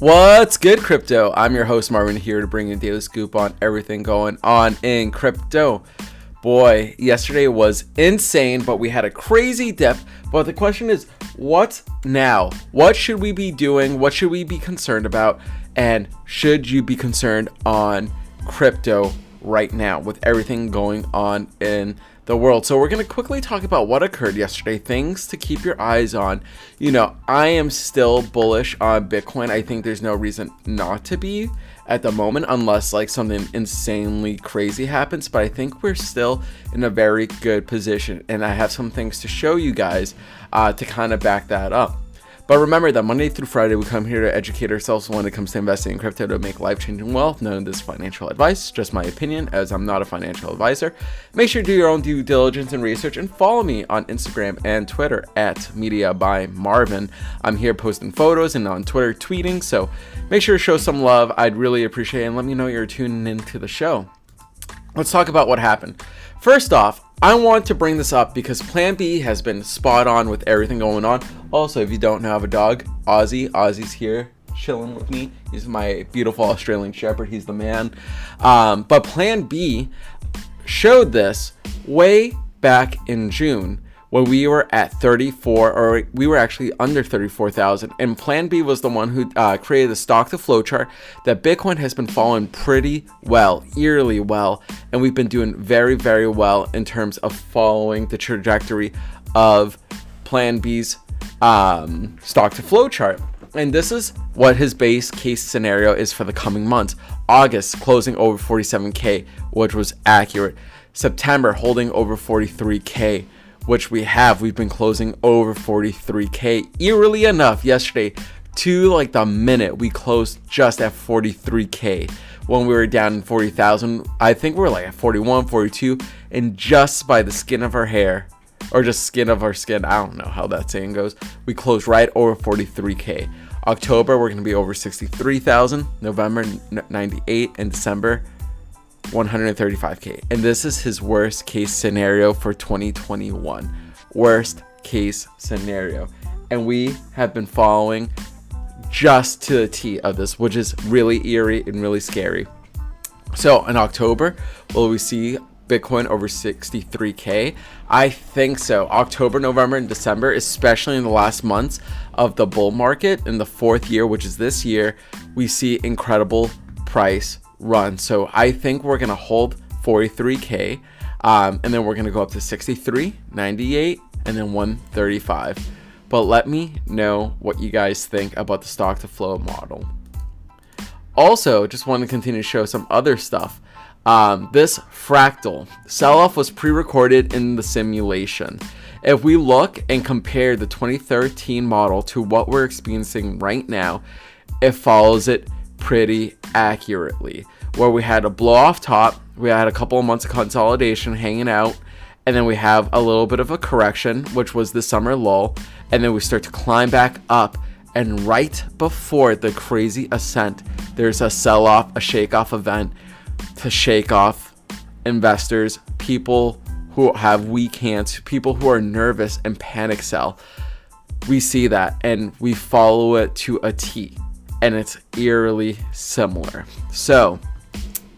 What's good, crypto? I'm your host, Marvin, here to bring you a daily scoop on everything going on in crypto. Boy, yesterday was insane, but we had a crazy dip. But the question is, what now? What should we be doing? What should we be concerned about? And should you be concerned on crypto right now with everything going on in the world. So we're going to quickly talk about what occurred yesterday, things to keep your eyes on. You know, I am still bullish on Bitcoin. I think there's no reason not to be at the moment unless like something insanely crazy happens, but I think we're still in a very good position and I have some things to show you guys uh, to kind of back that up. But remember that Monday through Friday, we come here to educate ourselves when it comes to investing in crypto to make life changing wealth. None of this financial advice, just my opinion, as I'm not a financial advisor. Make sure to do your own due diligence and research and follow me on Instagram and Twitter at Media by Marvin. I'm here posting photos and on Twitter tweeting, so make sure to show some love. I'd really appreciate it and let me know you're tuning into the show. Let's talk about what happened. First off, I want to bring this up because Plan B has been spot on with everything going on. Also, if you don't have a dog, Ozzy. Ozzy's here chilling with me. He's my beautiful Australian Shepherd. He's the man. Um, but Plan B showed this way back in June when we were at 34 or we were actually under 34,000 and plan B was the one who uh, created the stock to flow chart that Bitcoin has been following pretty well eerily well and we've been doing very very well in terms of following the trajectory of plan B's um, stock to flow chart and this is what his base case scenario is for the coming months. August closing over 47k which was accurate. September holding over 43k which we have. We've been closing over 43k. Eerily enough, yesterday, to like the minute, we closed just at 43k when we were down in 40,000. I think we are like at 41, 42, and just by the skin of our hair, or just skin of our skin, I don't know how that saying goes, we closed right over 43k. October, we're going to be over 63,000, November, 98, and December, 135k. And this is his worst case scenario for 2021. Worst case scenario. And we have been following just to the T of this, which is really eerie and really scary. So in October, will we see Bitcoin over 63k? I think so. October, November, and December, especially in the last months of the bull market in the fourth year, which is this year, we see incredible price run. So I think we're going to hold 43K. Um, and then we're going to go up to 63, 98, and then 135. But let me know what you guys think about the stock to flow model. Also, just want to continue to show some other stuff. Um, this fractal sell off was pre recorded in the simulation. If we look and compare the 2013 model to what we're experiencing right now, it follows it pretty accurately. Where we had a blow off top, we had a couple of months of consolidation hanging out, and then we have a little bit of a correction, which was the summer lull, and then we start to climb back up. And right before the crazy ascent, there's a sell off, a shake off event to shake off investors, people who have weak hands, people who are nervous and panic sell. We see that and we follow it to a T and it's eerily similar. So,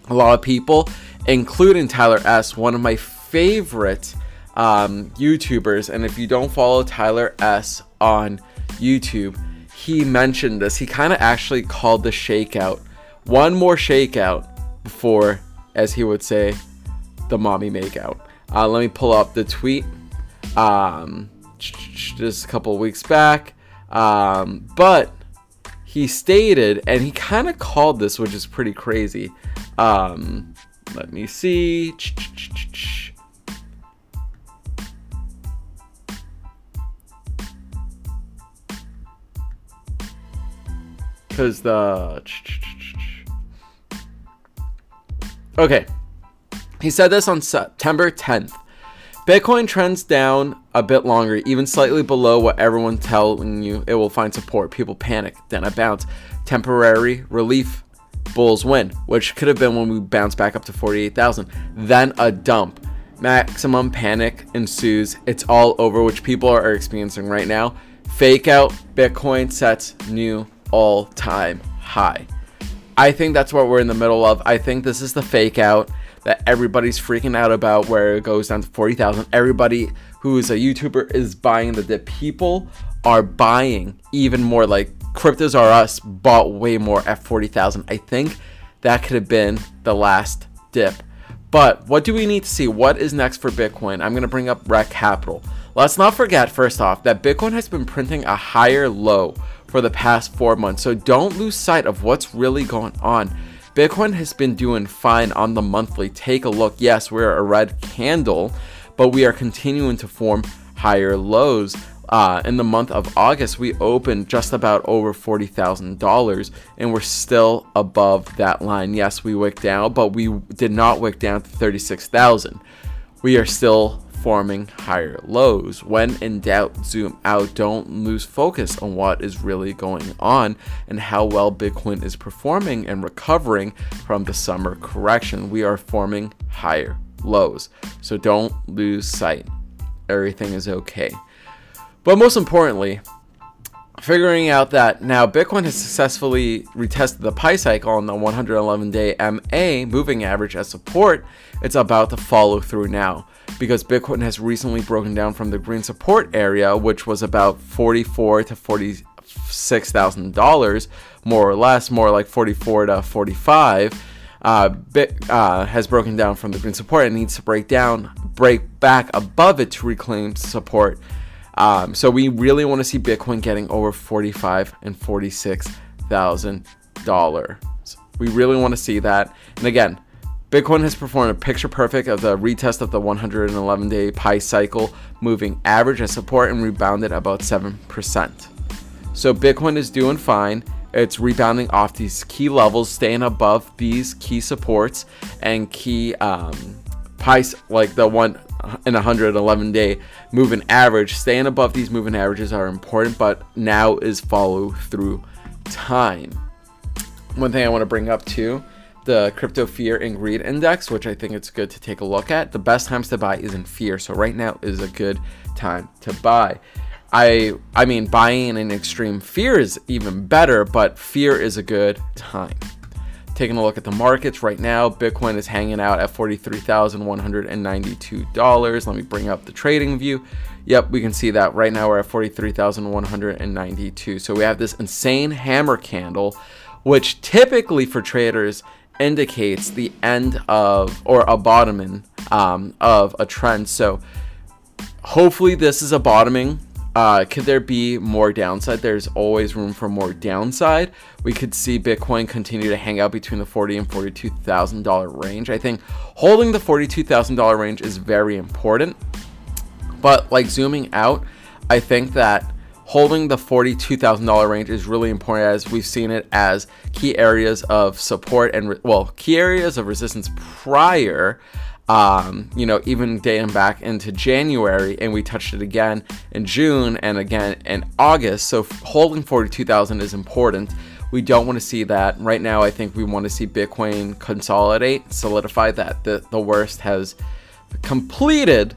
a lot of people, including Tyler S., one of my favorite um, YouTubers, and if you don't follow Tyler S. on YouTube, he mentioned this. He kind of actually called the shakeout one more shakeout before, as he would say, the mommy makeout. Uh, let me pull up the tweet um, just a couple weeks back. Um, but he stated, and he kind of called this, which is pretty crazy. Um, let me see. Because the. Okay. He said this on September 10th. Bitcoin trends down a bit longer, even slightly below what everyone's telling you it will find support. People panic, then a bounce. Temporary relief, bulls win, which could have been when we bounce back up to 48,000. Then a dump. Maximum panic ensues. It's all over, which people are experiencing right now. Fake out, Bitcoin sets new all time high. I think that's what we're in the middle of. I think this is the fake out that everybody's freaking out about where it goes down to 40,000. Everybody who is a YouTuber is buying the dip. People are buying even more like Cryptos R Us bought way more at 40,000. I think that could have been the last dip. But what do we need to see? What is next for Bitcoin? I'm going to bring up Rekt Capital. Let's not forget, first off, that Bitcoin has been printing a higher low for the past four months. So don't lose sight of what's really going on. Bitcoin has been doing fine on the monthly. Take a look. Yes, we're a red candle, but we are continuing to form higher lows. Uh, in the month of August, we opened just about over $40,000 and we're still above that line. Yes, we wicked down, but we did not wick down to 36,000. We are still forming higher lows. When in doubt, zoom out. Don't lose focus on what is really going on and how well Bitcoin is performing and recovering from the summer correction. We are forming higher lows. So don't lose sight. Everything is okay. But most importantly, figuring out that now Bitcoin has successfully retested the Pi cycle on the 111 day MA moving average as support, it's about to follow through now because Bitcoin has recently broken down from the green support area, which was about 44 to 46 thousand dollars, more or less, more like 44 to 45. Uh, Bit uh, has broken down from the green support and needs to break down, break back above it to reclaim support um, so we really want to see Bitcoin getting over forty-five and forty-six thousand dollars. We really want to see that. And again, Bitcoin has performed a picture perfect of the retest of the 111 day Pi cycle moving average and support and rebounded about 7%. So Bitcoin is doing fine. It's rebounding off these key levels, staying above these key supports and key um, Pi, like the one in 111 day moving average. Staying above these moving averages are important, but now is follow through time. One thing I want to bring up too the crypto fear and greed index, which I think it's good to take a look at. The best times to buy is in fear. So right now is a good time to buy. I I mean buying in extreme fear is even better, but fear is a good time. Taking a look at the markets right now, Bitcoin is hanging out at $43,192. Let me bring up the trading view. Yep, we can see that right now we're at 43,192. So we have this insane hammer candle, which typically for traders indicates the end of or a bottoming um, of a trend. So hopefully this is a bottoming uh, could there be more downside? There's always room for more downside. We could see Bitcoin continue to hang out between the forty and forty-two thousand dollar range. I think holding the forty-two thousand dollar range is very important. But like zooming out, I think that holding the forty-two thousand dollar range is really important as we've seen it as key areas of support and well, key areas of resistance prior um, you know, even dating back into January, and we touched it again in June and again in August. So holding 42,000 is important. We don't want to see that right now. I think we want to see Bitcoin consolidate, solidify that the, the worst has completed,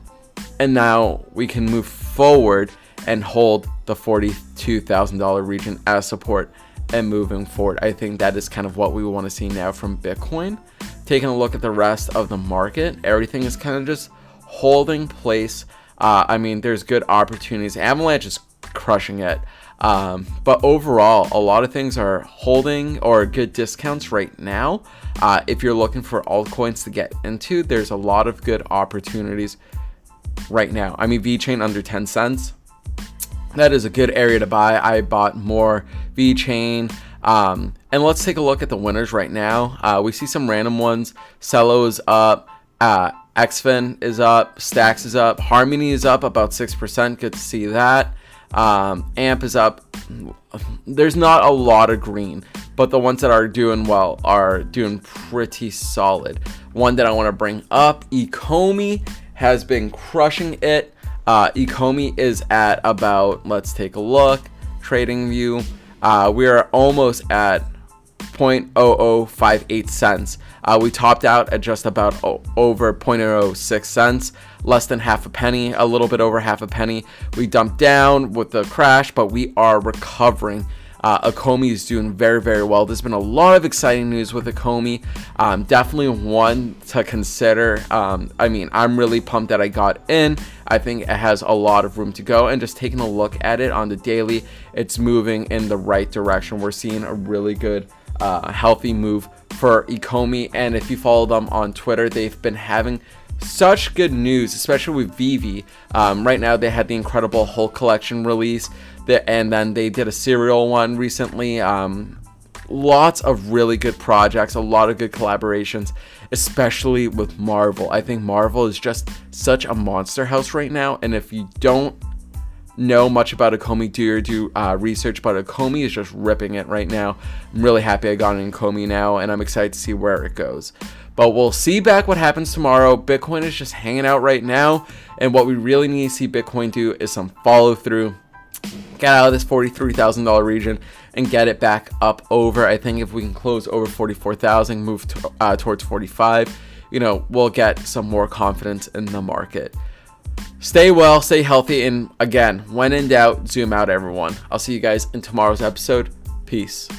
and now we can move forward and hold the $42,000 region as support and moving forward. I think that is kind of what we want to see now from Bitcoin taking a look at the rest of the market, everything is kind of just holding place. Uh, I mean, there's good opportunities. Avalanche is crushing it. Um, but overall, a lot of things are holding or good discounts right now. Uh, if you're looking for altcoins to get into, there's a lot of good opportunities right now. I mean, VeChain under 10 cents. That is a good area to buy. I bought more VeChain. Um, and let's take a look at the winners right now. Uh, we see some random ones. Celo is up. Uh, XFIN is up. Stacks is up. Harmony is up about 6%. Good to see that. Um, AMP is up. There's not a lot of green, but the ones that are doing well are doing pretty solid. One that I want to bring up, Ecomi has been crushing it. Uh, Ecomi is at about, let's take a look, trading view. Uh, we are almost at 0.0058 cents. Uh, we topped out at just about o- over 0.06 cents, less than half a penny, a little bit over half a penny. We dumped down with the crash, but we are recovering. Uh, Ecomi is doing very, very well. There's been a lot of exciting news with Ecomi. Um, definitely one to consider. Um, I mean, I'm really pumped that I got in. I think it has a lot of room to go. And just taking a look at it on the daily, it's moving in the right direction. We're seeing a really good, uh, healthy move for Ecomi. And if you follow them on Twitter, they've been having such good news, especially with VeVe. Um, right now, they had the incredible Hulk collection release, and then they did a serial one recently. Um, lots of really good projects, a lot of good collaborations, especially with Marvel. I think Marvel is just such a monster house right now, and if you don't know much about Ecomi, do your do uh, research. But Ecomi is just ripping it right now. I'm really happy I got in Ecomi now, and I'm excited to see where it goes. But we'll see back what happens tomorrow. Bitcoin is just hanging out right now, and what we really need to see Bitcoin do is some follow through. Get out of this $43,000 region and get it back up over. I think if we can close over 44,000, move to, uh, towards 45, you know, we'll get some more confidence in the market. Stay well, stay healthy, and again, when in doubt, zoom out, everyone. I'll see you guys in tomorrow's episode. Peace.